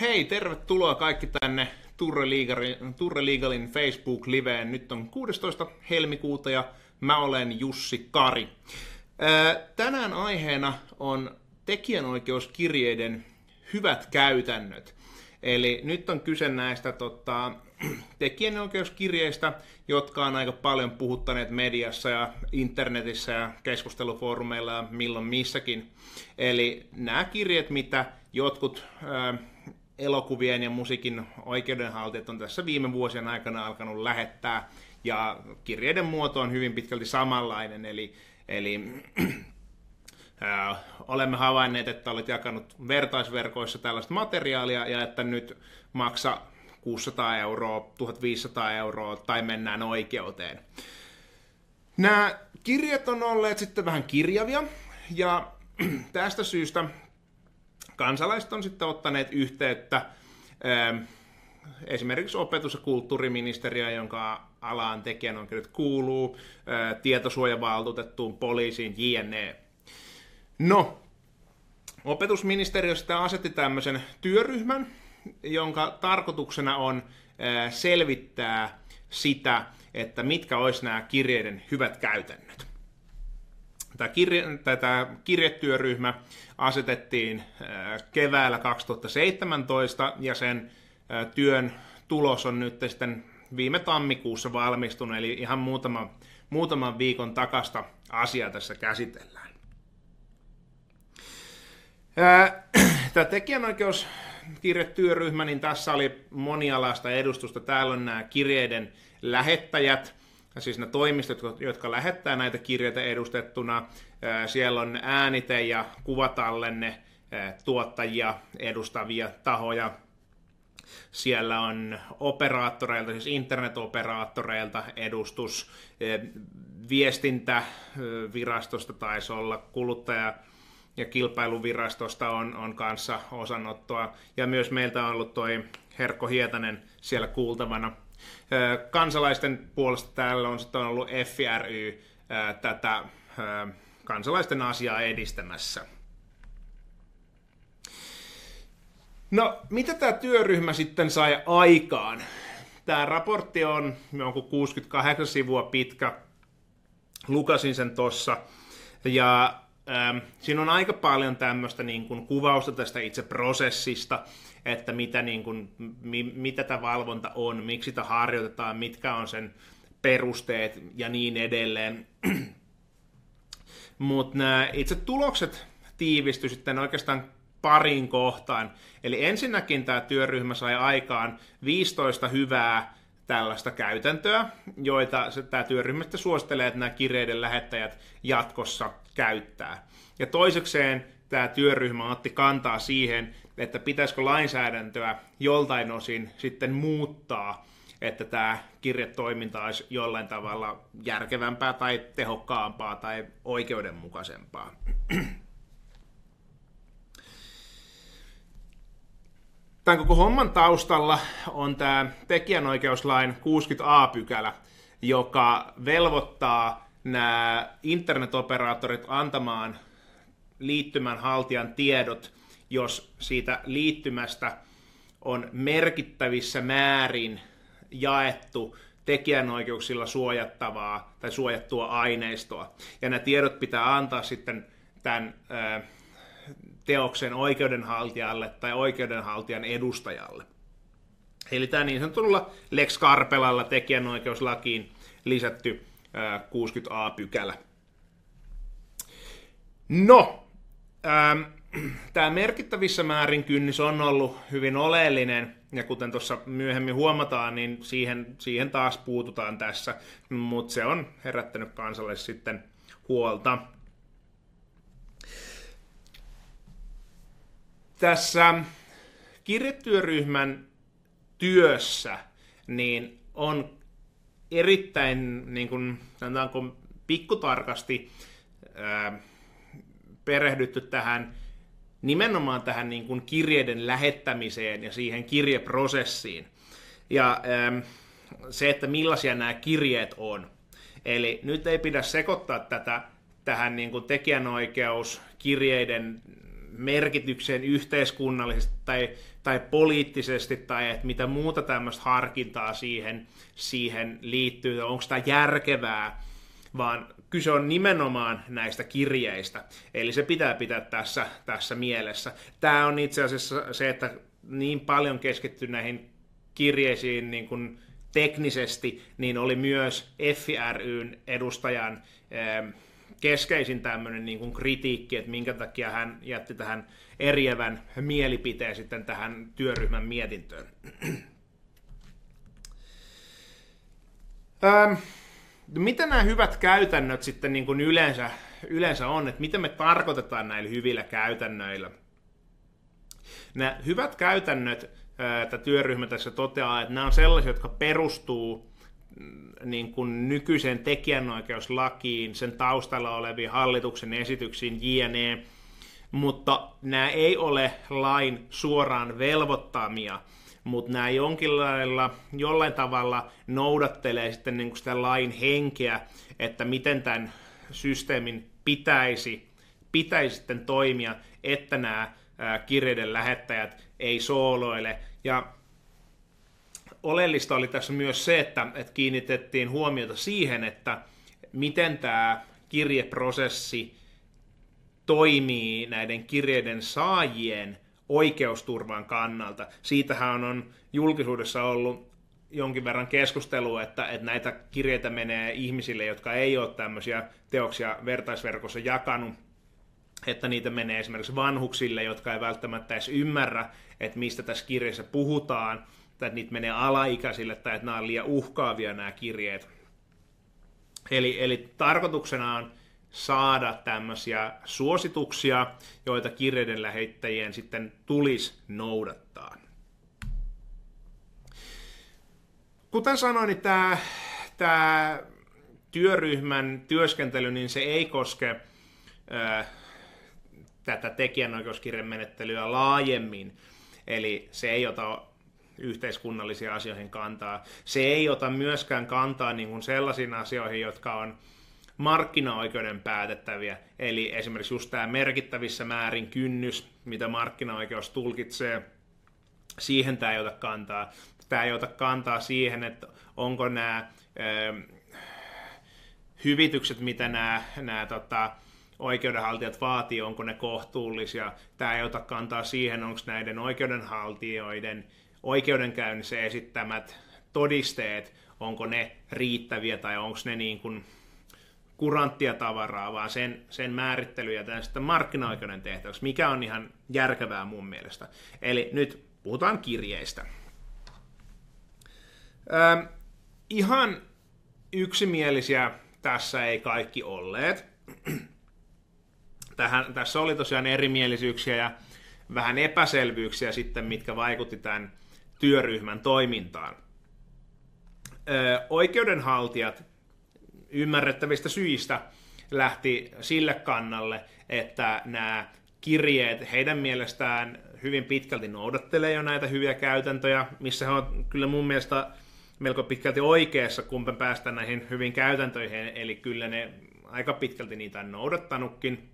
Hei, tervetuloa kaikki tänne Turre, Legalin, Turre Legalin Facebook-liveen. Nyt on 16. helmikuuta ja mä olen Jussi Kari. Tänään aiheena on tekijänoikeuskirjeiden hyvät käytännöt. Eli nyt on kyse näistä tota, tekijänoikeuskirjeistä, jotka on aika paljon puhuttaneet mediassa ja internetissä ja keskustelufoorumeilla ja milloin missäkin. Eli nämä kirjeet, mitä jotkut ää, elokuvien ja musiikin oikeudenhaltijat on tässä viime vuosien aikana alkanut lähettää, ja kirjeiden muoto on hyvin pitkälti samanlainen, eli, eli ää, olemme havainneet, että olet jakanut vertaisverkoissa tällaista materiaalia, ja että nyt maksa 600 euroa, 1500 euroa, tai mennään oikeuteen. Nämä kirjat on olleet sitten vähän kirjavia, ja tästä syystä kansalaiset on sitten ottaneet yhteyttä ähm, esimerkiksi opetus- ja kulttuuriministeriö, jonka alaan tekijänoikeudet kuuluu, äh, tietosuojavaltuutettuun, poliisiin, jne. No, opetusministeriö sitten asetti tämmöisen työryhmän, jonka tarkoituksena on äh, selvittää sitä, että mitkä olisi nämä kirjeiden hyvät käytännöt. Tämä, kirje, tämä kirjetyöryhmä asetettiin äh, keväällä 2017 ja sen äh, työn tulos on nyt sitten viime tammikuussa valmistunut, eli ihan muutama, muutaman viikon takasta asia tässä käsitellään. Äh, tämä tekijänoikeuskirjetyöryhmä, niin tässä oli monialaista edustusta. Täällä on nämä kirjeiden lähettäjät, siis ne toimistot, jotka lähettää näitä kirjeitä edustettuna. Siellä on äänite- ja kuvatallenne tuottajia edustavia tahoja. Siellä on operaattoreilta, siis internetoperaattoreilta edustus, viestintävirastosta taisi olla, kuluttaja- ja kilpailuvirastosta on, on kanssa osanottoa, ja myös meiltä on ollut toi Herkko Hietanen siellä kuultavana – Kansalaisten puolesta täällä on sitten ollut FRY tätä kansalaisten asiaa edistämässä. No, mitä tämä työryhmä sitten sai aikaan? Tämä raportti on jonkun 68 sivua pitkä. Lukasin sen tossa. Ja ähm, siinä on aika paljon tämmöistä niin kuin, kuvausta tästä itse prosessista että mitä, niin kuin, mi, mitä tämä valvonta on, miksi sitä harjoitetaan, mitkä on sen perusteet ja niin edelleen. Mutta nämä itse tulokset tiivistyi sitten oikeastaan pariin kohtaan. Eli ensinnäkin tämä työryhmä sai aikaan 15 hyvää tällaista käytäntöä, joita tämä työryhmä sitten suosittelee, että nämä kireiden lähettäjät jatkossa käyttää. Ja toisekseen tämä työryhmä otti kantaa siihen, että pitäisikö lainsäädäntöä joltain osin sitten muuttaa, että tämä kirjetoiminta olisi jollain tavalla järkevämpää tai tehokkaampaa tai oikeudenmukaisempaa. Tämän koko homman taustalla on tämä tekijänoikeuslain 60a-pykälä, joka velvoittaa nämä internetoperaattorit antamaan liittymän haltijan tiedot, jos siitä liittymästä on merkittävissä määrin jaettu tekijänoikeuksilla suojattavaa tai suojattua aineistoa. Ja nämä tiedot pitää antaa sitten tämän teoksen oikeudenhaltijalle tai oikeudenhaltijan edustajalle. Eli tämä niin sanotulla Lex Karpelalla tekijänoikeuslakiin lisätty 60a-pykälä. No, tämä merkittävissä määrin kynnys on ollut hyvin oleellinen, ja kuten tuossa myöhemmin huomataan, niin siihen, siihen taas puututaan tässä, mutta se on herättänyt kansalle sitten huolta. Tässä kirjetyöryhmän työssä niin on erittäin niin kuin, sanotaanko, pikkutarkasti ää, perehdytty tähän nimenomaan tähän niin kuin kirjeiden lähettämiseen ja siihen kirjeprosessiin. Ja ähm, se, että millaisia nämä kirjeet on. Eli nyt ei pidä sekoittaa tätä tähän niin kuin tekijänoikeuskirjeiden merkitykseen yhteiskunnallisesti tai, tai poliittisesti, tai että mitä muuta tämmöistä harkintaa siihen, siihen liittyy, onko tämä järkevää, vaan kyse on nimenomaan näistä kirjeistä. Eli se pitää pitää tässä, tässä mielessä. Tämä on itse asiassa se, että niin paljon keskittyy näihin kirjeisiin niin kuin teknisesti, niin oli myös FRYn edustajan eh, keskeisin tämmöinen niin kuin kritiikki, että minkä takia hän jätti tähän eriävän mielipiteen sitten tähän työryhmän mietintöön. ähm, mitä nämä hyvät käytännöt sitten niin kuin yleensä, yleensä on, että mitä me tarkoitetaan näillä hyvillä käytännöillä? Nämä hyvät käytännöt, että työryhmä tässä toteaa, että nämä on sellaisia, jotka perustuu mm, niin kuin nykyiseen tekijänoikeuslakiin, sen taustalla oleviin hallituksen esityksiin, jne. Mutta nämä ei ole lain suoraan velvoittamia, mutta nämä jonkinlailla, jollain tavalla noudattelee sitten niin kuin sitä lain henkeä, että miten tämän systeemin pitäisi, pitäisi sitten toimia, että nämä kirjeiden lähettäjät ei sooloile. Ja oleellista oli tässä myös se, että, että kiinnitettiin huomiota siihen, että miten tämä kirjeprosessi toimii näiden kirjeiden saajien oikeusturvan kannalta. Siitähän on julkisuudessa ollut jonkin verran keskustelua, että, että näitä kirjeitä menee ihmisille, jotka ei ole tämmöisiä teoksia vertaisverkossa jakanut, että niitä menee esimerkiksi vanhuksille, jotka ei välttämättä edes ymmärrä, että mistä tässä kirjassa puhutaan, tai että niitä menee alaikäisille, tai että nämä on liian uhkaavia nämä kirjeet. Eli, eli tarkoituksena on saada tämmöisiä suosituksia, joita kirjeiden lähettäjien sitten tulisi noudattaa. Kuten sanoin, niin tämä, tämä työryhmän työskentely, niin se ei koske ää, tätä tekijänoikeuskirjan menettelyä laajemmin, eli se ei ota yhteiskunnallisiin asioihin kantaa. Se ei ota myöskään kantaa niin kuin sellaisiin asioihin, jotka on markkinaoikeuden päätettäviä, eli esimerkiksi just tämä merkittävissä määrin kynnys, mitä markkinaoikeus tulkitsee, siihen tämä ei ota kantaa. Tämä ei ota kantaa siihen, että onko nämä ähm, hyvitykset, mitä nämä, nämä tota, oikeudenhaltijat vaatii, onko ne kohtuullisia. Tämä ei ota kantaa siihen, onko näiden oikeudenhaltijoiden oikeudenkäynnissä esittämät todisteet, onko ne riittäviä tai onko ne niin kuin kuranttia tavaraa, vaan sen, sen määrittely ja sitten markkinaoikeuden tehtäväksi, mikä on ihan järkevää mun mielestä. Eli nyt puhutaan kirjeistä. Ö, ihan yksimielisiä tässä ei kaikki olleet. Tähän, tässä oli tosiaan erimielisyyksiä ja vähän epäselvyyksiä sitten, mitkä vaikutti tämän työryhmän toimintaan. Ö, oikeudenhaltijat ymmärrettävistä syistä lähti sille kannalle, että nämä kirjeet heidän mielestään hyvin pitkälti noudattelee jo näitä hyviä käytäntöjä, missä he on kyllä mun mielestä melko pitkälti oikeassa, kun päästään näihin hyvin käytäntöihin, eli kyllä ne aika pitkälti niitä on noudattanutkin,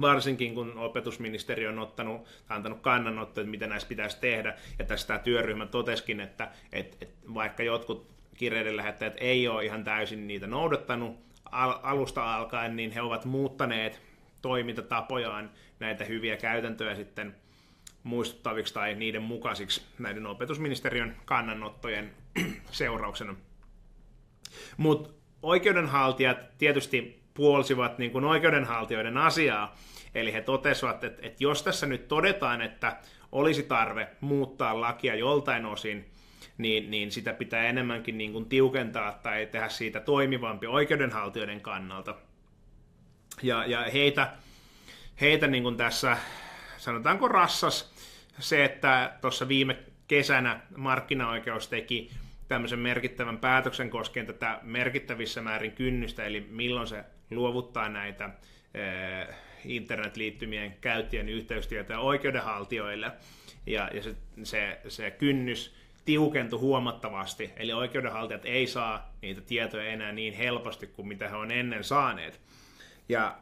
varsinkin kun opetusministeri on ottanut, tai antanut kannanotto, että mitä näissä pitäisi tehdä, ja tästä tämä työryhmä toteskin, että, että, että vaikka jotkut kirjeiden lähettäjät ei ole ihan täysin niitä noudattanut al- alusta alkaen, niin he ovat muuttaneet toimintatapojaan näitä hyviä käytäntöjä sitten muistuttaviksi tai niiden mukaisiksi näiden opetusministeriön kannanottojen seurauksena. Mutta oikeudenhaltijat tietysti puolsivat niin kuin oikeudenhaltijoiden asiaa, eli he totesivat, että, että jos tässä nyt todetaan, että olisi tarve muuttaa lakia joltain osin, niin, niin sitä pitää enemmänkin niin kuin tiukentaa tai tehdä siitä toimivampi oikeudenhaltijoiden kannalta. Ja, ja heitä, heitä niin kuin tässä, sanotaanko rassas, se, että tuossa viime kesänä markkinaoikeus teki tämmöisen merkittävän päätöksen koskien tätä merkittävissä määrin kynnystä, eli milloin se luovuttaa näitä eh, internetliittymien käyttäjien yhteystietoja oikeudenhaltijoille. Ja, ja se, se, se kynnys tiukentui huomattavasti, eli oikeudenhaltijat ei saa niitä tietoja enää niin helposti kuin mitä he on ennen saaneet. Ja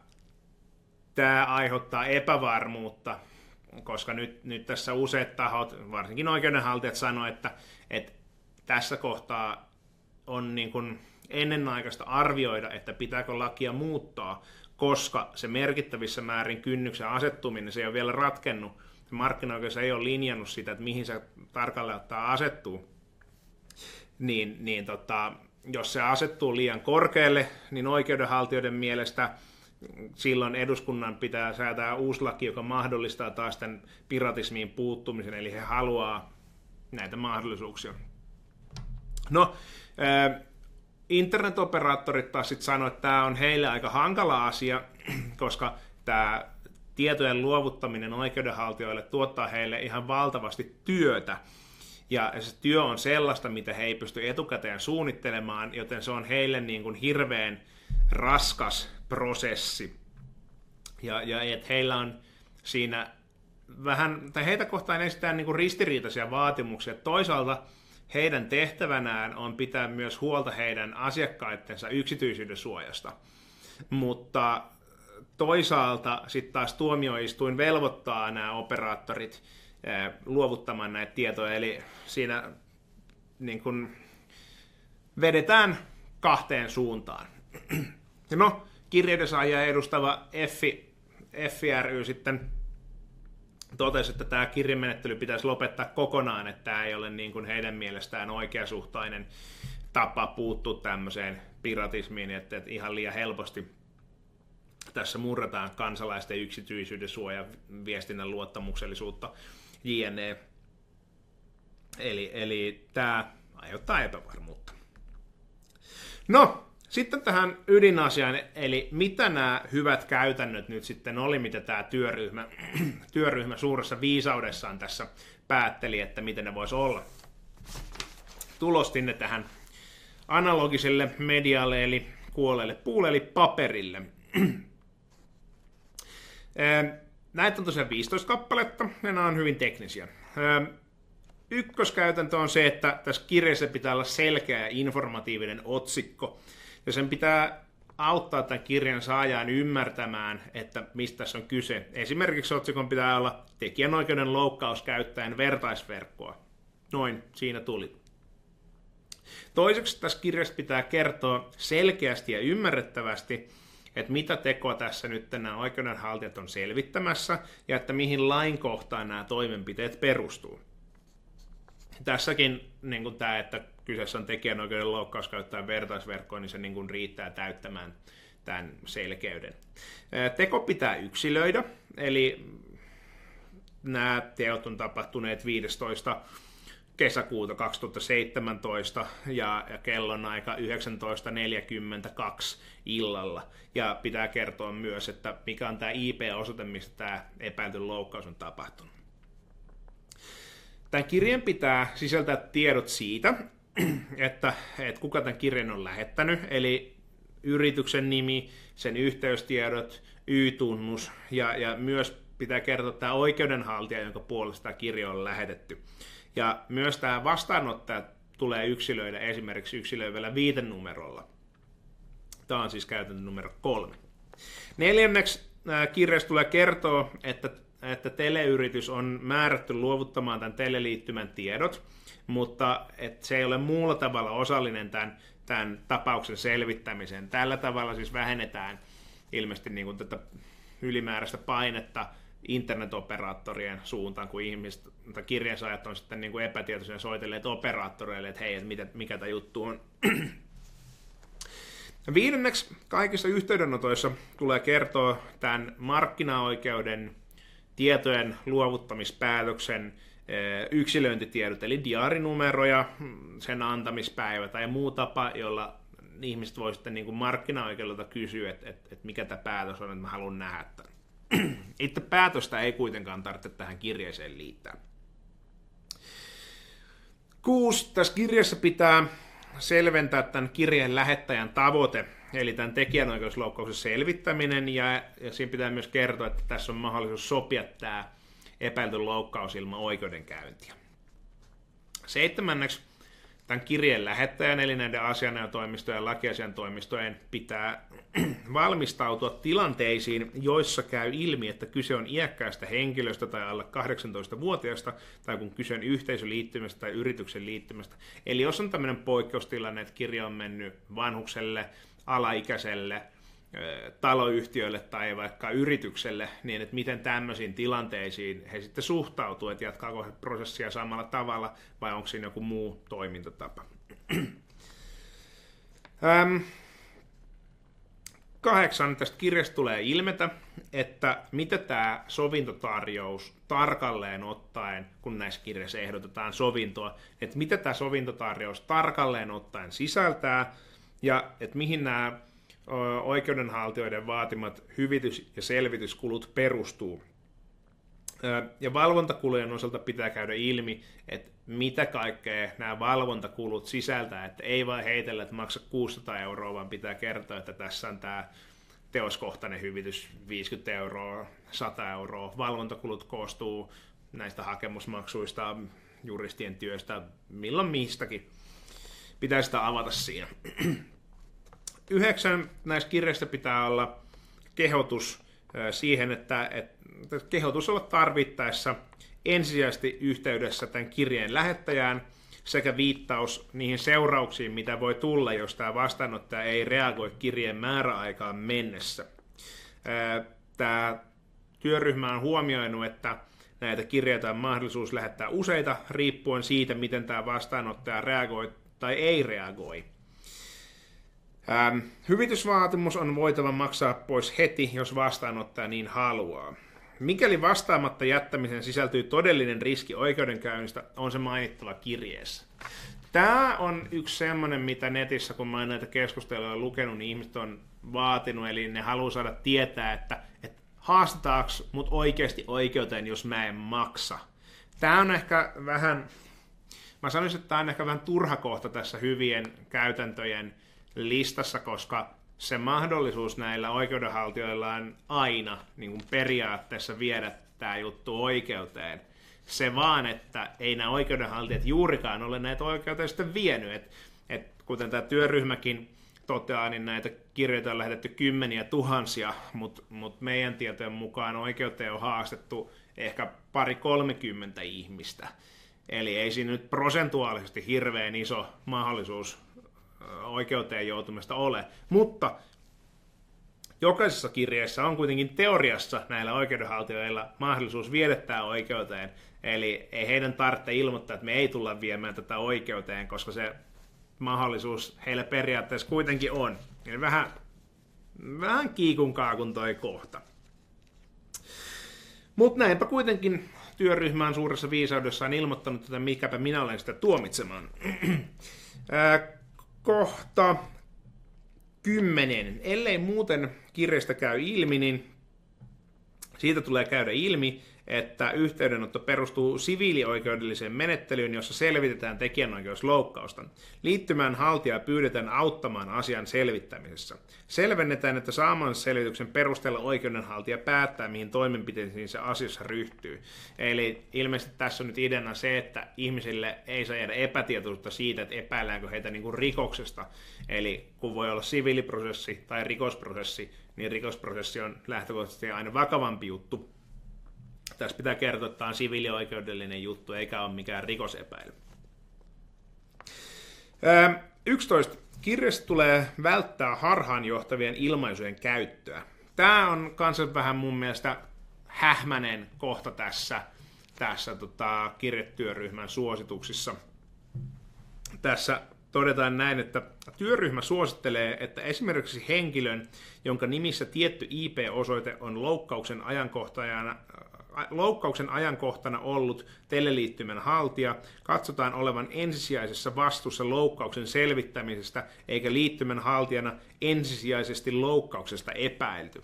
tämä aiheuttaa epävarmuutta, koska nyt, nyt tässä useat tahot, varsinkin oikeudenhaltijat sanoivat, että, että tässä kohtaa on niin kuin ennenaikaista arvioida, että pitääkö lakia muuttaa, koska se merkittävissä määrin kynnyksen asettuminen, se ei ole vielä ratkennut. Markkinaoikeus ei ole linjannut sitä, että mihin se tarkalleen ottaa asettuu. Niin, niin tota, jos se asettuu liian korkealle, niin oikeudenhaltijoiden mielestä silloin eduskunnan pitää säätää uusi laki, joka mahdollistaa taas tämän piratismiin puuttumisen, eli he haluaa näitä mahdollisuuksia. No, internetoperaattorit taas sitten sanoivat, että tämä on heille aika hankala asia, koska tämä tietojen luovuttaminen oikeudenhaltijoille tuottaa heille ihan valtavasti työtä. Ja se työ on sellaista, mitä he ei pysty etukäteen suunnittelemaan, joten se on heille niin kuin hirveän raskas prosessi. Ja, ja että heillä on siinä vähän, tai heitä kohtaan estetään niin kuin ristiriitaisia vaatimuksia. Toisaalta heidän tehtävänään on pitää myös huolta heidän asiakkaittensa yksityisyyden suojasta. Mutta toisaalta sitten taas tuomioistuin velvoittaa nämä operaattorit eh, luovuttamaan näitä tietoja, eli siinä niin kun vedetään kahteen suuntaan. No, kirjeiden saajia edustava FRY sitten totesi, että tämä kirjemenettely pitäisi lopettaa kokonaan, että tämä ei ole niin kuin heidän mielestään oikeasuhtainen tapa puuttua tämmöiseen piratismiin, että ihan liian helposti tässä murretaan kansalaisten yksityisyyden suoja, viestinnän luottamuksellisuutta, jne. Eli, eli tämä aiheuttaa epävarmuutta. No, sitten tähän ydinasiaan, eli mitä nämä hyvät käytännöt nyt sitten oli, mitä tämä työryhmä, työryhmä suuressa viisaudessaan tässä päätteli, että miten ne voisi olla. Tulostin ne tähän analogiselle medialle, eli kuolleelle puulle, eli paperille. Näitä on tosiaan 15 kappaletta, ja nämä on hyvin teknisiä. Ykköskäytäntö on se, että tässä kirjassa pitää olla selkeä ja informatiivinen otsikko, ja sen pitää auttaa tämän kirjan saajaan ymmärtämään, että mistä tässä on kyse. Esimerkiksi otsikon pitää olla tekijänoikeuden loukkaus käyttäen vertaisverkkoa. Noin, siinä tuli. Toiseksi tässä kirjassa pitää kertoa selkeästi ja ymmärrettävästi, että mitä tekoa tässä nyt nämä oikeudenhaltijat on selvittämässä ja että mihin lainkohtaan nämä toimenpiteet perustuu. Tässäkin niin kuin tämä, että kyseessä on tekijänoikeuden loukkaus käyttää vertaisverkkoa, niin se niin kuin riittää täyttämään tämän selkeyden. Teko pitää yksilöidä, eli nämä teot on tapahtuneet 15 kesäkuuta 2017 ja, ja kellon aika 19.42 illalla. Ja pitää kertoa myös, että mikä on tämä IP-osoite, mistä tämä epäilty loukkaus on tapahtunut. Tämän kirjan pitää sisältää tiedot siitä, että, että kuka tämän kirjan on lähettänyt, eli yrityksen nimi, sen yhteystiedot, Y-tunnus ja, ja myös pitää kertoa tämä oikeudenhaltija, jonka puolesta tämä kirja on lähetetty. Ja myös tämä vastaanottaja tulee yksilöidä esimerkiksi yksilöivällä viitenumerolla. Tämä on siis käytäntö numero kolme. Neljänneksi kirjassa tulee kertoa, että, että teleyritys on määrätty luovuttamaan tämän teleliittymän tiedot, mutta että se ei ole muulla tavalla osallinen tämän, tämän tapauksen selvittämiseen. Tällä tavalla siis vähennetään ilmeisesti niin kuin tätä ylimääräistä painetta internetoperaattorien suuntaan, kun ihmiset, tai kirjansaajat on sitten niin kuin epätietoisia soitelleet operaattoreille, että hei, että mitä, mikä tämä juttu on. Viidenneksi kaikissa yhteydenotoissa tulee kertoa tämän markkinaoikeuden tietojen luovuttamispäätöksen eh, yksilöintitiedot, eli diarinumeroja, sen antamispäivä tai muu tapa, jolla ihmiset voi sitten niin kuin markkinaoikeudelta kysyä, että, että, että mikä tämä päätös on, että mä haluan nähdä tämän. Itse päätöstä ei kuitenkaan tarvitse tähän kirjeeseen liittää. Kuusi. Tässä kirjassa pitää selventää tämän kirjeen lähettäjän tavoite, eli tämän tekijänoikeusloukkauksen selvittäminen, ja, ja siinä pitää myös kertoa, että tässä on mahdollisuus sopia tämä epäilty loukkaus ilman oikeudenkäyntiä. Seitsemänneksi tämän kirjeen lähettäjän, eli näiden asianajotoimistojen ja lakiasiantoimistojen pitää valmistautua tilanteisiin, joissa käy ilmi, että kyse on iäkkäästä henkilöstä tai alle 18-vuotiaasta, tai kun kyse on yhteisöliittymästä tai yrityksen liittymästä. Eli jos on tämmöinen poikkeustilanne, että kirja on mennyt vanhukselle, alaikäiselle, taloyhtiölle tai vaikka yritykselle, niin että miten tämmöisiin tilanteisiin he sitten suhtautuu, että jatkaako he prosessia samalla tavalla vai onko siinä joku muu toimintatapa. ähm, kahdeksan tästä kirjasta tulee ilmetä, että mitä tämä sovintotarjous tarkalleen ottaen, kun näissä kirjassa ehdotetaan sovintoa, että mitä tämä sovintotarjous tarkalleen ottaen sisältää, ja että mihin nämä oikeudenhaltijoiden vaatimat hyvitys- ja selvityskulut perustuu. Ja valvontakulujen osalta pitää käydä ilmi, että mitä kaikkea nämä valvontakulut sisältää, että ei vain heitellä, että maksa 600 euroa, vaan pitää kertoa, että tässä on tämä teoskohtainen hyvitys 50 euroa, 100 euroa. Valvontakulut koostuu näistä hakemusmaksuista, juristien työstä, milloin mistäkin. Pitää sitä avata siinä. Yhdeksän näistä kirjeistä pitää olla kehotus siihen, että, että kehotus olla tarvittaessa ensisijaisesti yhteydessä tämän kirjeen lähettäjään sekä viittaus niihin seurauksiin, mitä voi tulla, jos tämä vastaanottaja ei reagoi kirjeen määräaikaan mennessä. Tämä työryhmä on huomioinut, että näitä kirjeitä on mahdollisuus lähettää useita riippuen siitä, miten tämä vastaanottaja reagoi tai ei reagoi. Ähm, hyvitysvaatimus on voitava maksaa pois heti, jos vastaanottaja niin haluaa. Mikäli vastaamatta jättämisen sisältyy todellinen riski oikeudenkäynnistä, on se mainittava kirjeessä. Tämä on yksi semmoinen, mitä netissä, kun mä oon näitä keskusteluja lukenut, niin ihmiset on vaatinut, eli ne haluaa saada tietää, että, että haastetaanko mut oikeasti oikeuteen, jos mä en maksa. Tämä on ehkä vähän, mä sanoisin, että tämä on ehkä vähän turha kohta tässä hyvien käytäntöjen listassa, koska se mahdollisuus näillä oikeudenhaltijoilla on aina niin kuin periaatteessa viedä tämä juttu oikeuteen. Se vaan, että ei nämä oikeudenhaltijat juurikaan ole näitä oikeuteen sitten vienyt. Et, et, kuten tämä työryhmäkin toteaa, niin näitä kirjoita on lähetetty kymmeniä tuhansia, mutta mut meidän tietojen mukaan oikeuteen on haastettu ehkä pari kolmekymmentä ihmistä. Eli ei siinä nyt prosentuaalisesti hirveän iso mahdollisuus oikeuteen joutumista ole. Mutta jokaisessa kirjeessä on kuitenkin teoriassa näillä oikeudenhaltijoilla mahdollisuus viedä tämä oikeuteen. Eli ei heidän tarvitse ilmoittaa, että me ei tulla viemään tätä oikeuteen, koska se mahdollisuus heillä periaatteessa kuitenkin on. Eli vähän, vähän kiikun kaakun toi kohta. Mutta näinpä kuitenkin työryhmä on suuressa viisaudessaan ilmoittanut, että mikäpä minä olen sitä tuomitsemaan kohta kymmenen. Ellei muuten kirjasta käy ilmi, niin siitä tulee käydä ilmi, että yhteydenotto perustuu siviilioikeudelliseen menettelyyn, jossa selvitetään tekijänoikeusloukkausta. Liittymään haltijaa pyydetään auttamaan asian selvittämisessä. Selvennetään, että saamansa selvityksen perusteella oikeudenhaltija päättää, mihin toimenpiteisiin se asiassa ryhtyy. Eli ilmeisesti tässä on nyt ideana se, että ihmisille ei saa jäädä epätietoisuutta siitä, että epäilläänkö heitä niin kuin rikoksesta. Eli kun voi olla siviiliprosessi tai rikosprosessi, niin rikosprosessi on lähtökohtaisesti aina vakavampi juttu, tässä pitää kertoa, että tämä on siviilioikeudellinen juttu, eikä ole mikään rikosepäily. 11. Kirjasta tulee välttää harhaanjohtavien ilmaisujen käyttöä. Tämä on kanssa vähän mun mielestä hähmänen kohta tässä, tässä tota, kirjetyöryhmän suosituksissa. Tässä todetaan näin, että työryhmä suosittelee, että esimerkiksi henkilön, jonka nimissä tietty IP-osoite on loukkauksen ajankohtajana loukkauksen ajankohtana ollut teleliittymän haltija katsotaan olevan ensisijaisessa vastuussa loukkauksen selvittämisestä eikä liittymän haltijana ensisijaisesti loukkauksesta epäilty.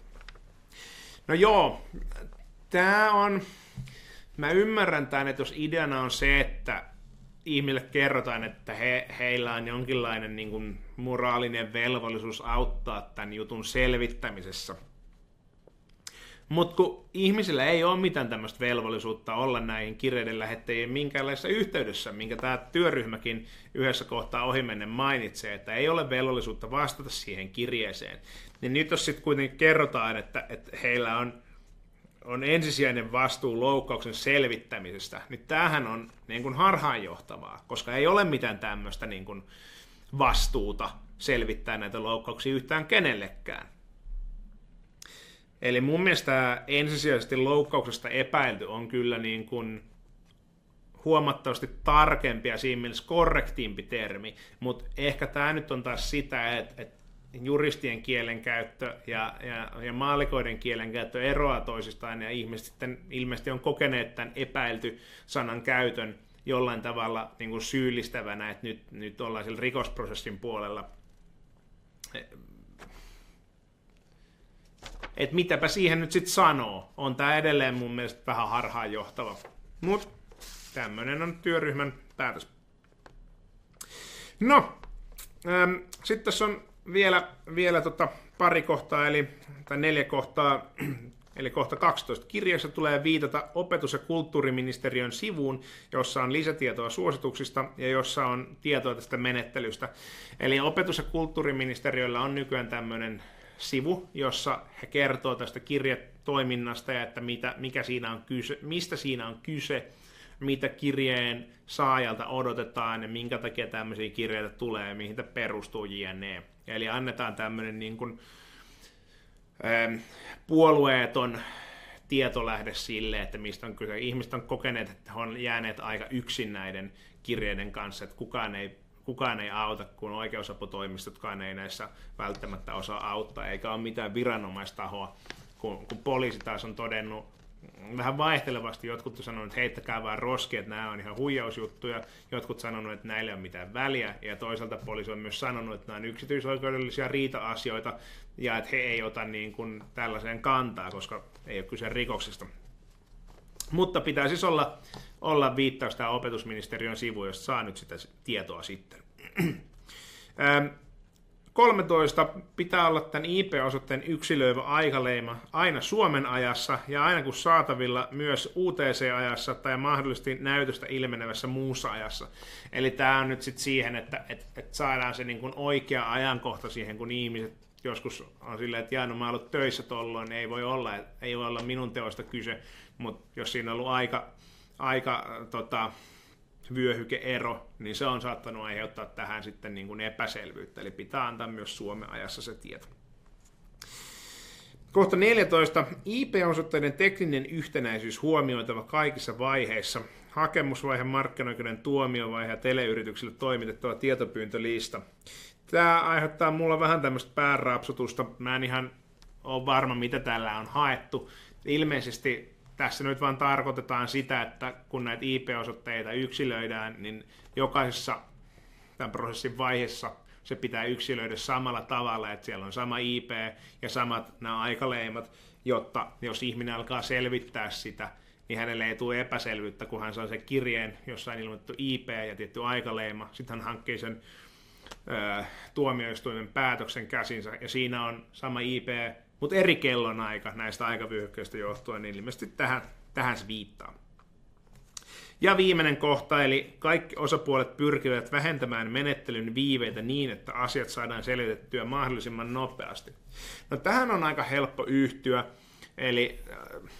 No joo, tämä on, mä ymmärrän tämän, että jos ideana on se, että ihmille kerrotaan, että he, heillä on jonkinlainen niin kuin, moraalinen velvollisuus auttaa tämän jutun selvittämisessä – Mutta kun ihmisillä ei ole mitään tämmöistä velvollisuutta olla näihin kirjeiden lähettäjien minkäänlaisessa yhteydessä, minkä tämä työryhmäkin yhdessä kohtaa ohimennen mainitsee, että ei ole velvollisuutta vastata siihen kirjeeseen, niin nyt jos sitten kuitenkin kerrotaan, että, että heillä on on ensisijainen vastuu loukkauksen selvittämisestä, niin tämähän on niin kuin harhaanjohtavaa, koska ei ole mitään tämmöistä niin kuin vastuuta selvittää näitä loukkauksia yhtään kenellekään. Eli mun mielestä ensisijaisesti loukkauksesta epäilty on kyllä niin kuin huomattavasti tarkempi ja siinä mielessä korrektiimpi termi, mutta ehkä tämä nyt on taas sitä, että, että juristien kielenkäyttö ja, ja, ja maalikoiden kielenkäyttö eroaa toisistaan, ja ihmiset sitten ilmeisesti on kokeneet tämän epäilty sanan käytön jollain tavalla niin kuin syyllistävänä, että nyt, nyt ollaan sillä rikosprosessin puolella. Että mitäpä siihen nyt sitten sanoo. On tämä edelleen mun mielestä vähän harhaanjohtava. Mutta tämmöinen on työryhmän päätös. No, ähm, sitten tässä on vielä, vielä tota pari kohtaa, eli, tai neljä kohtaa, eli kohta 12. Kirjassa tulee viitata opetus- ja kulttuuriministeriön sivuun, jossa on lisätietoa suosituksista ja jossa on tietoa tästä menettelystä. Eli opetus- ja kulttuuriministeriöllä on nykyään tämmöinen sivu, jossa he kertoo tästä kirjetoiminnasta ja että mitä, mikä siinä on kyse, mistä siinä on kyse, mitä kirjeen saajalta odotetaan ja minkä takia tämmöisiä kirjeitä tulee mihin tämä perustuu jne. Eli annetaan tämmöinen niin kuin, ähm, puolueeton tietolähde sille, että mistä on kyse. Ihmiset on kokeneet, että he on jääneet aika yksin näiden kirjeiden kanssa, että kukaan ei, kukaan ei auta, kun oikeusaputoimistotkaan ei näissä välttämättä osaa auttaa, eikä ole mitään viranomaistahoa, kun, kun poliisi taas on todennut vähän vaihtelevasti. Jotkut on sanonut, että heittäkää vaan roski, että nämä on ihan huijausjuttuja. Jotkut sanonut, että näillä ei ole mitään väliä. Ja toisaalta poliisi on myös sanonut, että nämä on yksityisoikeudellisia riita-asioita ja että he ei ota niin kuin tällaiseen kantaa, koska ei ole kyse rikoksesta. Mutta pitää siis olla, olla viittaus tämä opetusministeriön sivu, jos saa nyt sitä tietoa sitten. 13 pitää olla tämän IP-osoitteen yksilöivä aikaleima aina Suomen ajassa ja aina kun saatavilla myös UTC-ajassa tai mahdollisesti näytöstä ilmenevässä muussa ajassa. Eli tämä on nyt sitten siihen, että et, et saadaan se niin kuin oikea ajankohta siihen, kun ihmiset joskus on silleen, että jaa, no mä ollut töissä tolloin, niin ei voi olla, ei voi olla minun teosta kyse, mutta jos siinä on ollut aika, aika tota, vyöhykeero, niin se on saattanut aiheuttaa tähän sitten niin kuin epäselvyyttä, eli pitää antaa myös Suomen ajassa se tieto. Kohta 14. IP-osoitteiden tekninen yhtenäisyys huomioitava kaikissa vaiheissa. Hakemusvaihe, markkinoikeuden tuomiovaihe ja teleyrityksille toimitettava tietopyyntölista. Tämä aiheuttaa mulla vähän tämmöistä päänrapsutusta. Mä en ihan ole varma, mitä täällä on haettu. Ilmeisesti tässä nyt vaan tarkoitetaan sitä, että kun näitä IP-osoitteita yksilöidään, niin jokaisessa tämän prosessin vaiheessa se pitää yksilöidä samalla tavalla, että siellä on sama IP ja samat nämä aikaleimat, jotta jos ihminen alkaa selvittää sitä, niin hänelle ei tule epäselvyyttä, kun hän saa sen kirjeen, jossa on ilmoitettu IP ja tietty aikaleima. Sitten hän hankkii sen ö, tuomioistuimen päätöksen käsinsä, ja siinä on sama IP mutta eri kellonaika näistä aikavyöhykkeistä johtuen, niin ilmeisesti tähän, tähän se viittaa. Ja viimeinen kohta, eli kaikki osapuolet pyrkivät vähentämään menettelyn viiveitä niin, että asiat saadaan selvitettyä mahdollisimman nopeasti. No tähän on aika helppo yhtyä, eli äh,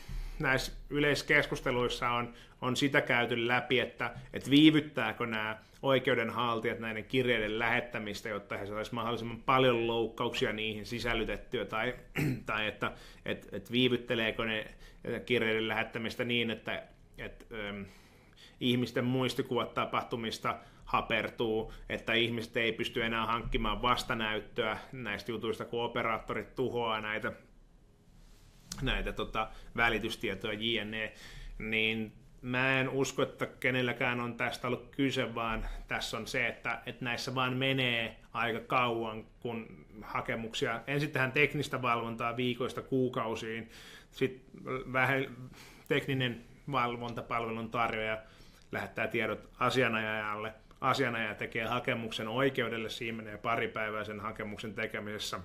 näissä yleiskeskusteluissa on, on sitä käyty läpi, että, että viivyttääkö nämä oikeudenhaltijat näiden kirjeiden lähettämistä, jotta he saisivat mahdollisimman paljon loukkauksia niihin sisällytettyä, tai, tai että et, et viivytteleekö ne kirjeiden lähettämistä niin, että et, ähm, ihmisten muistikuvat tapahtumista hapertuu, että ihmiset ei pysty enää hankkimaan vastanäyttöä näistä jutuista, kun operaattorit tuhoaa näitä, näitä tota, välitystietoja JNE, niin mä en usko, että kenelläkään on tästä ollut kyse, vaan tässä on se, että, että näissä vaan menee aika kauan, kun hakemuksia, ensin tähän teknistä valvontaa viikoista kuukausiin, sitten vähän tekninen valvontapalvelun tarjoaja lähettää tiedot asianajajalle, asianajaja tekee hakemuksen oikeudelle, siinä menee pari päivää sen hakemuksen tekemisessä,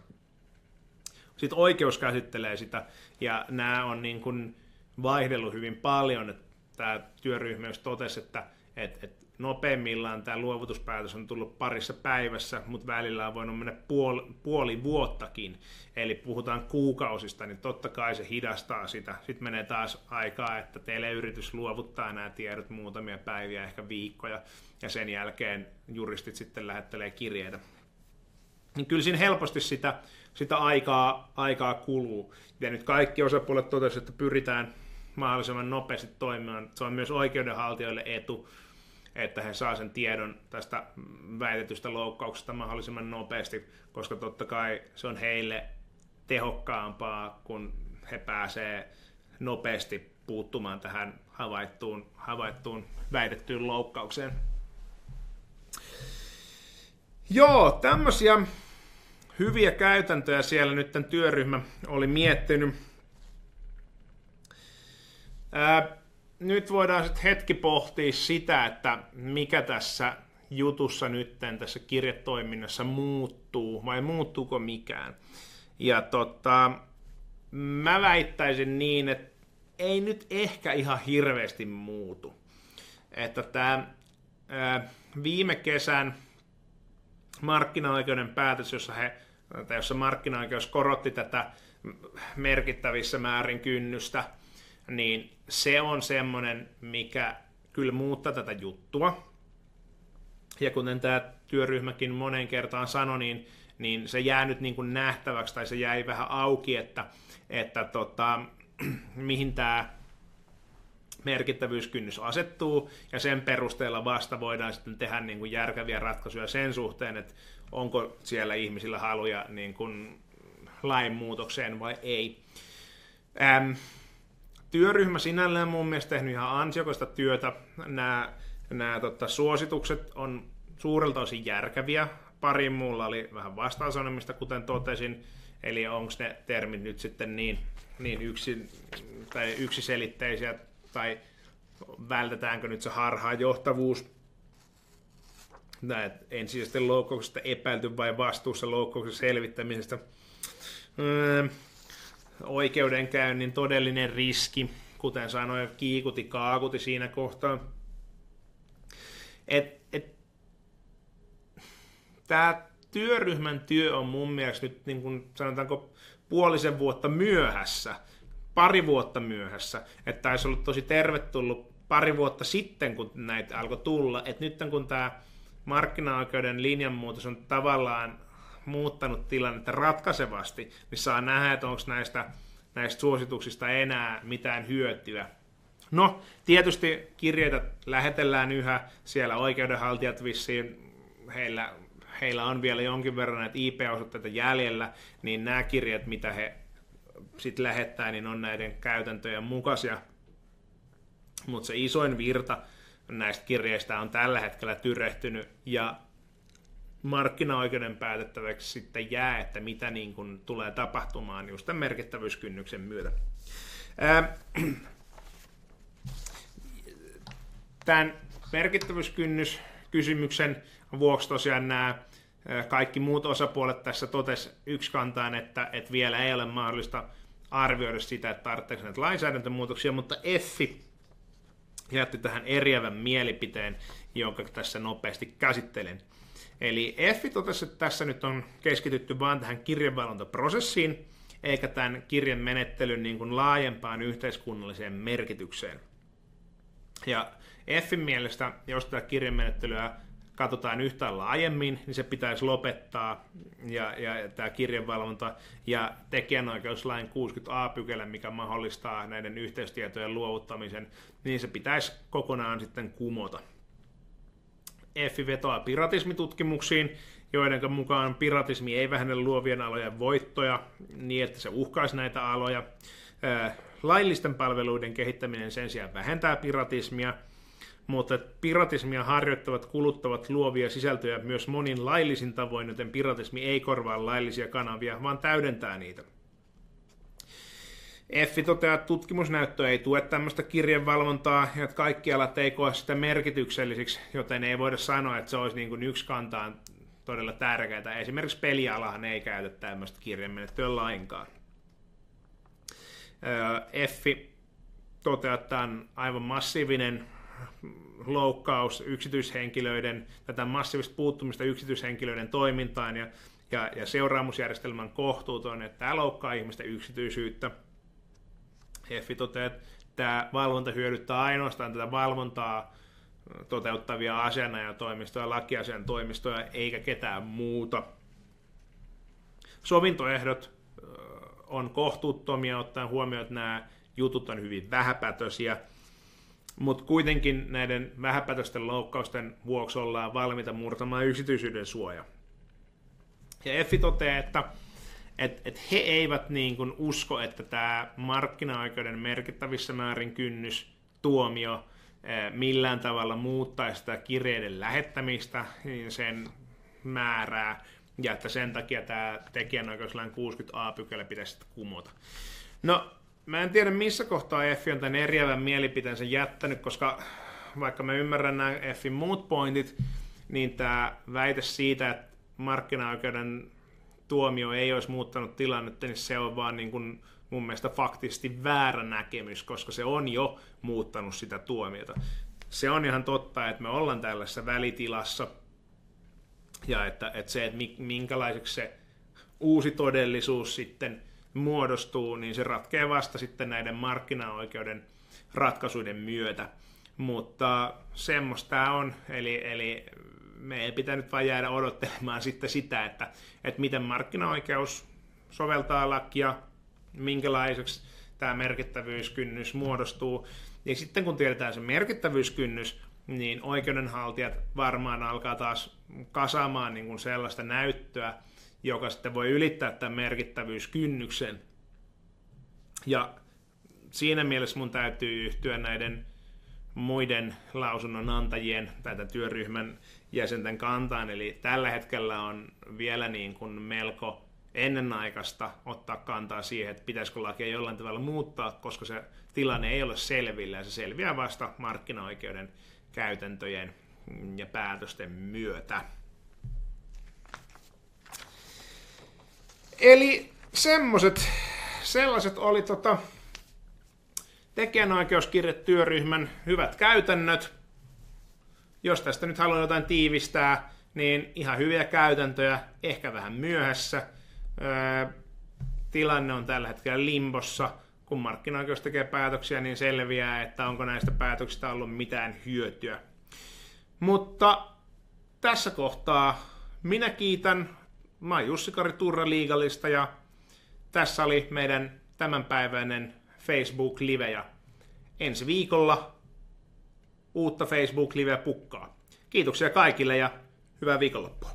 sitten oikeus käsittelee sitä, ja nämä on niin kuin vaihdellut hyvin paljon, että tämä työryhmä myös totesi, että, että, että nopeimmillaan tämä luovutuspäätös on tullut parissa päivässä, mutta välillä on voinut mennä puoli, puoli vuottakin. Eli puhutaan kuukausista, niin totta kai se hidastaa sitä. Sitten menee taas aikaa, että teleyritys luovuttaa nämä tiedot muutamia päiviä, ehkä viikkoja, ja sen jälkeen juristit sitten lähettelee kirjeitä. Niin kyllä siinä helposti sitä, sitä aikaa, aikaa kuluu. Ja nyt kaikki osapuolet totesivat, että pyritään mahdollisimman nopeasti toimimaan. Se on myös oikeudenhaltijoille etu, että he saa sen tiedon tästä väitetystä loukkauksesta mahdollisimman nopeasti, koska totta kai se on heille tehokkaampaa, kun he pääsee nopeasti puuttumaan tähän havaittuun, havaittuun väitettyyn loukkaukseen. Joo, tämmöisiä hyviä käytäntöjä siellä nyt tämän työryhmä oli miettinyt. Ää, nyt voidaan sitten hetki pohtia sitä, että mikä tässä jutussa nyt tässä kirjetoiminnassa muuttuu, vai muuttuuko mikään. Ja tota, mä väittäisin niin, että ei nyt ehkä ihan hirveästi muutu. Että tämä viime kesän markkinaoikeuden päätös, jossa, he, jossa markkinaoikeus korotti tätä merkittävissä määrin kynnystä, niin se on semmoinen, mikä kyllä muuttaa tätä juttua. Ja kuten tämä työryhmäkin monen kertaan sanoi, niin, niin se jää nyt niin kuin nähtäväksi, tai se jäi vähän auki, että, että tota, mihin tämä merkittävyyskynnys asettuu, ja sen perusteella vasta voidaan sitten tehdä niin kuin järkeviä ratkaisuja sen suhteen, että onko siellä ihmisillä haluja niin kuin lainmuutokseen vai ei. Ähm, työryhmä sinällään mun mielestä tehnyt ihan ansiokasta työtä. Nämä, nämä tota, suositukset on suurelta osin järkeviä. Pari muulla oli vähän vastaasanomista, kuten totesin. Eli onko ne termit nyt sitten niin, niin yksi, tai yksiselitteisiä, tai vältetäänkö nyt se johtavuus näet ensisijaisesti loukkauksesta epäilty vai vastuussa loukkauksen selvittämisestä. Öö, oikeudenkäynnin todellinen riski, kuten sanoin, kiikuti kaakuti siinä kohtaa. Et, et, Tämä työryhmän työ on mun mielestä nyt niin kuin sanotaanko puolisen vuotta myöhässä, pari vuotta myöhässä, että taisi ollut tosi tervetullut pari vuotta sitten, kun näitä alkoi tulla, että nyt kun tämä markkinaoikeuden linjanmuutos on tavallaan muuttanut tilannetta ratkaisevasti, niin saa nähdä, että onko näistä, näistä suosituksista enää mitään hyötyä. No, tietysti kirjeitä lähetellään yhä, siellä oikeudenhaltijat vissiin, heillä, heillä on vielä jonkin verran näitä IP-osoitteita jäljellä, niin nämä kirjeet, mitä he sitten lähettää, niin on näiden käytäntöjen mukaisia. Mutta se isoin virta näistä kirjeistä on tällä hetkellä tyrehtynyt, ja markkinaoikeuden päätettäväksi sitten jää, että mitä niin kuin tulee tapahtumaan just tämän merkittävyyskynnyksen myötä. Tämän merkittävyyskynnys-kysymyksen vuoksi tosiaan nämä kaikki muut osapuolet tässä totes kantaan, että, että vielä ei ole mahdollista arvioida sitä, että tarvitseeko näitä lainsäädäntömuutoksia, mutta EFFI jätti tähän eriävän mielipiteen, jonka tässä nopeasti käsittelen. Eli EFI totesi, että tässä nyt on keskitytty vain tähän kirjanvalvontaprosessiin, eikä tämän kirjan menettelyn niin kuin laajempaan yhteiskunnalliseen merkitykseen. Ja EFin mielestä, jos tätä kirjanmenettelyä katsotaan yhtään laajemmin, niin se pitäisi lopettaa ja, ja tämä kirjanvalvonta ja tekijänoikeuslain 60a-pykälä, mikä mahdollistaa näiden yhteistietojen luovuttamisen, niin se pitäisi kokonaan sitten kumota. EFI vetoaa piratismitutkimuksiin, joiden mukaan piratismi ei vähennä luovien alojen voittoja niin, että se uhkaisi näitä aloja. Laillisten palveluiden kehittäminen sen sijaan vähentää piratismia, mutta piratismia harjoittavat kuluttavat luovia sisältöjä myös monin laillisin tavoin, joten piratismi ei korvaa laillisia kanavia, vaan täydentää niitä. Effi toteaa, että tutkimusnäyttö ei tue tämmöistä kirjanvalvontaa ja että kaikki alat ei koe sitä merkityksellisiksi, joten ei voida sanoa, että se olisi niin kuin yksi kantaan todella tärkeää. Esimerkiksi pelialahan ei käytä tämmöistä kirjanmenettelyä lainkaan. Effi toteaa, että on aivan massiivinen loukkaus yksityishenkilöiden, tätä massiivista puuttumista yksityishenkilöiden toimintaan ja, ja, ja seuraamusjärjestelmän kohtuuton, että tämä loukkaa ihmisten yksityisyyttä. Effi toteaa, että tämä valvonta hyödyttää ainoastaan tätä valvontaa toteuttavia asianajotoimistoja, lakiasian toimistoja, eikä ketään muuta. Sovintoehdot on kohtuuttomia, ottaen huomioon, että nämä jutut on hyvin vähäpätösiä, mutta kuitenkin näiden vähäpätösten loukkausten vuoksi ollaan valmiita murtamaan yksityisyyden suoja. Ja Effi toteaa, että et, et he eivät niin kuin usko, että tämä markkinaoikeuden merkittävissä määrin kynnys tuomio millään tavalla muuttaisi sitä kirjeiden lähettämistä, sen määrää, ja että sen takia tämä tekijänoikeuslain 60a-pykälä pitäisi kumota. No, mä en tiedä missä kohtaa F on tämän eriävän mielipiteensä jättänyt, koska vaikka mä ymmärrän nämä Fin muut pointit, niin tämä väite siitä, että markkinaoikeuden tuomio ei olisi muuttanut tilannetta, niin se on vaan niin kuin mun mielestä faktisesti väärä näkemys, koska se on jo muuttanut sitä tuomiota. Se on ihan totta, että me ollaan tällaisessa välitilassa, ja että, että se, että minkälaiseksi se uusi todellisuus sitten muodostuu, niin se ratkee vasta sitten näiden markkinaoikeuden ratkaisuiden myötä. Mutta semmoista on, eli, eli me ei pitänyt vain jäädä odottelemaan sitten sitä, että, että miten markkinaoikeus soveltaa lakia, minkälaiseksi tämä merkittävyyskynnys muodostuu. Ja sitten kun tiedetään se merkittävyyskynnys, niin oikeudenhaltijat varmaan alkaa taas kasaamaan niin kuin sellaista näyttöä, joka sitten voi ylittää tämän merkittävyyskynnyksen. Ja siinä mielessä mun täytyy yhtyä näiden muiden lausunnonantajien tai työryhmän jäsenten kantaan. Eli tällä hetkellä on vielä niin kuin melko ennenaikaista ottaa kantaa siihen, että pitäisikö lakia jollain tavalla muuttaa, koska se tilanne ei ole selvillä ja se selviää vasta markkinaoikeuden käytäntöjen ja päätösten myötä. Eli semmoset, sellaiset oli tota, tekijänoikeuskirjetyöryhmän hyvät käytännöt. Jos tästä nyt haluan jotain tiivistää, niin ihan hyviä käytäntöjä, ehkä vähän myöhässä. Öö, tilanne on tällä hetkellä limbossa. Kun markkinaoikeus tekee päätöksiä, niin selviää, että onko näistä päätöksistä ollut mitään hyötyä. Mutta tässä kohtaa minä kiitän. Mä oon Jussi-Kari Turra Liigalista ja tässä oli meidän tämänpäiväinen Facebook-live ja ensi viikolla uutta Facebook-liveä pukkaa. Kiitoksia kaikille ja hyvää viikonloppua.